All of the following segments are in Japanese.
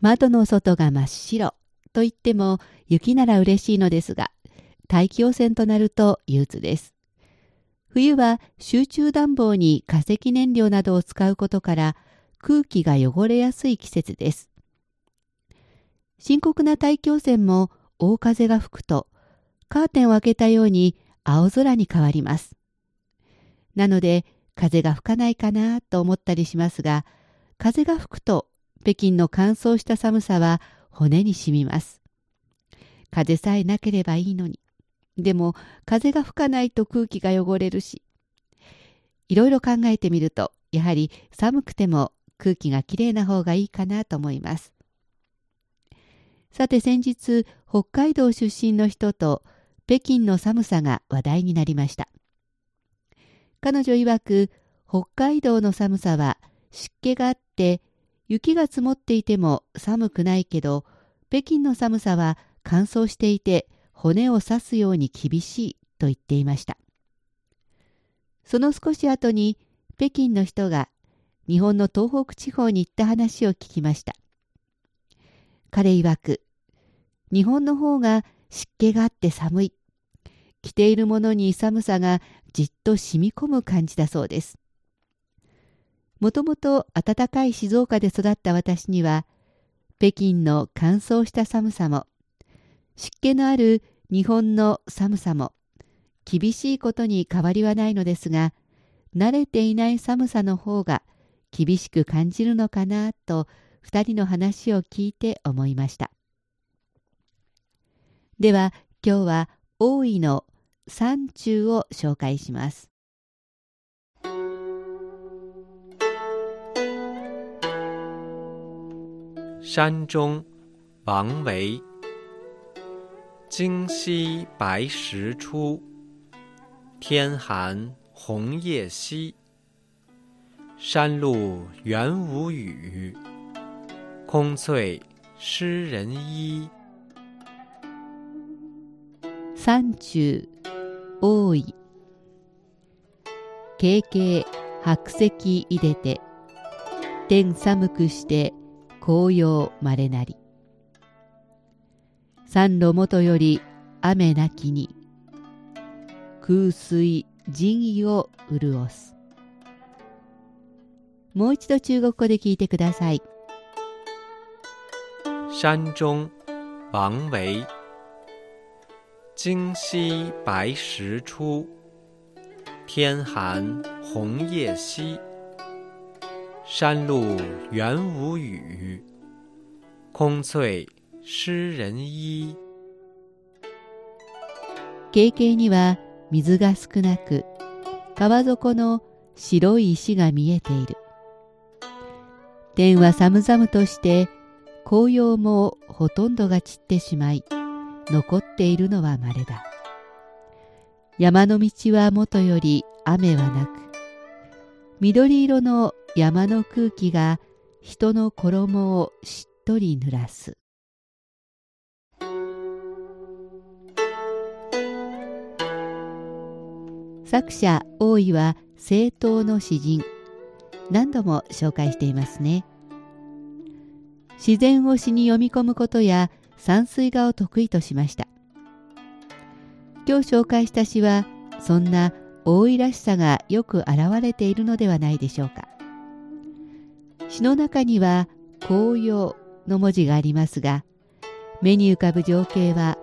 窓の外が真っ白と言っても雪なら嬉しいのですが大気汚染となると憂鬱です。冬は集中暖房に化石燃料などを使うことから空気が汚れやすい季節です。深刻な大気汚染も大風が吹くとカーテンを開けたように青空に変わります。なので風が吹かないかなと思ったりしますが風が吹くと北京の乾燥した寒さは骨に染みます。風さえなければいいのに。でも風が吹かないと空気が汚れるし。いろいろ考えてみると、やはり寒くても空気がきれいな方がいいかなと思います。さて先日、北海道出身の人と北京の寒さが話題になりました。彼女曰く、北海道の寒さは湿気があって雪が積もっていても寒くないけど、北京の寒さは乾燥していて骨を刺すように厳しいと言っていました。その少し後に北京の人が日本の東北地方に行った話を聞きました。彼曰く、日本の方が湿気があって寒い。着ているものに寒さがじっと染み込む感じだそうです。もともと暖かい静岡で育った私には、北京の乾燥した寒さも、湿気のある日本の寒さも、厳しいことに変わりはないのですが、慣れていない寒さの方が厳しく感じるのかなと、二人の話を聞いて思いました。では、今日は大井の山中を紹介します。山中，王维。今夕白石出，天寒红叶稀。山路原无雨，空翠湿人衣。山中大井。軽々白石入れて、天寒くして紅葉まれなり。山路元より雨なきに空水人意を潤す。もう一度中国語で聞いてください。山中王维。今夕白石出。天寒红叶稀。山路原无雨，空翠湿人衣。景景には水が少なく、川底の白い石が見えている。天は寒々として紅葉もほとんどが散ってしまい、残っているのは稀だ。山の道はもとより雨はなく、緑色の山の空気が人の衣をしっとり濡らす。作者大井は政党の詩人。何度も紹介していますね。自然を詩に読み込むことや山水画を得意としました。今日紹介した詩はそんな大井らしさがよく表れているのではないでしょうか。詩の中には紅葉の文字がありますが、目に浮かぶ情景は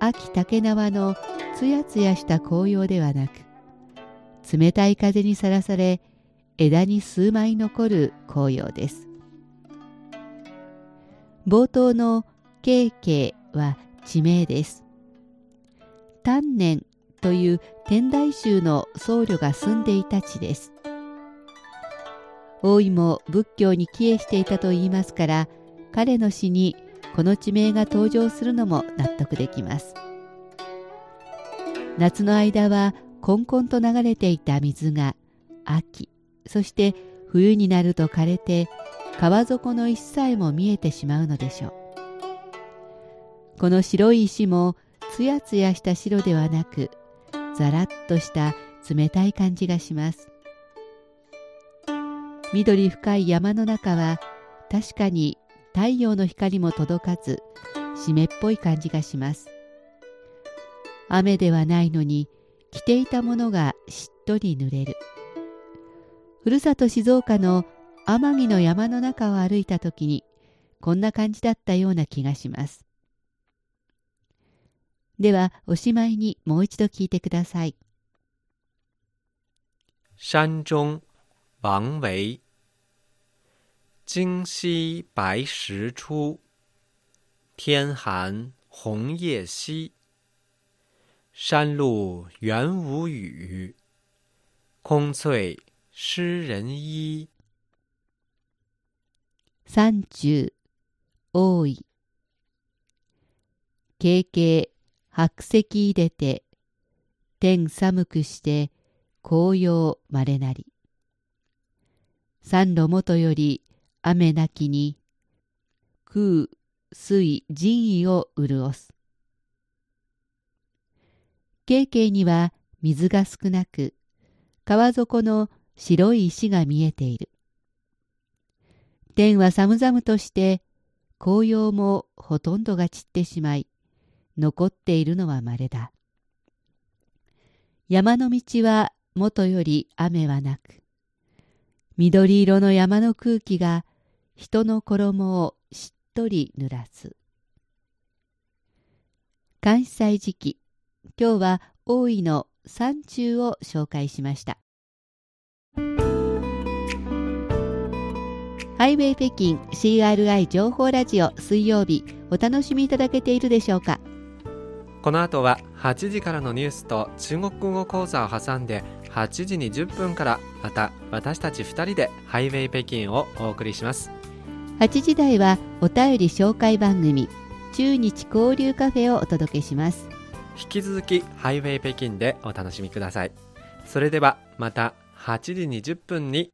秋竹縄のつやつやした紅葉ではなく、冷たい風にさらされ枝に数枚残る紅葉です。冒頭の慶慶は地名です。丹念という天台宗の僧侶が住んでいた地です。大井も仏教に帰依していたといいますから彼の詩にこの地名が登場するのも納得できます。夏の間はこんこんと流れていた水が秋そして冬になると枯れて川底の石さえも見えてしまうのでしょう。この白い石もつやつやした白ではなくざらっとした冷たい感じがします。緑深い山の中は確かに太陽の光も届かず湿っぽい感じがします。雨ではないのに着ていたものがしっとり濡れる。ふるさと静岡の天城の山の中を歩いた時にこんな感じだったような気がします。ではおしまいにもう一度聞いてください。山中王维今夕白石出，天寒红叶稀。山路原无雨，空翠湿人衣。三十多い。軽々白石出て、天寒くして紅葉まれなり。三路元より雨なきに空水人意を潤す。景景には水が少なく川底の白い石が見えている。天は寒々として紅葉もほとんどが散ってしまい残っているのは稀だ。山の道はもとより雨はなく緑色の山の空気が人の衣をしっとり濡らす。関西時期、今日は大井の山中を紹介しました。ハイウェイ北京 CRI 情報ラジオ水曜日お楽しみいただけているでしょうか？この後は8時からのニュースと中国語講座を挟んで8時に10分からまた私たち2人でハイウェイ北京をお送りします。8時台はお便り紹介番組中日交流カフェをお届けします。引き続きハイウェイ北京でお楽しみください。それではまた8時20分に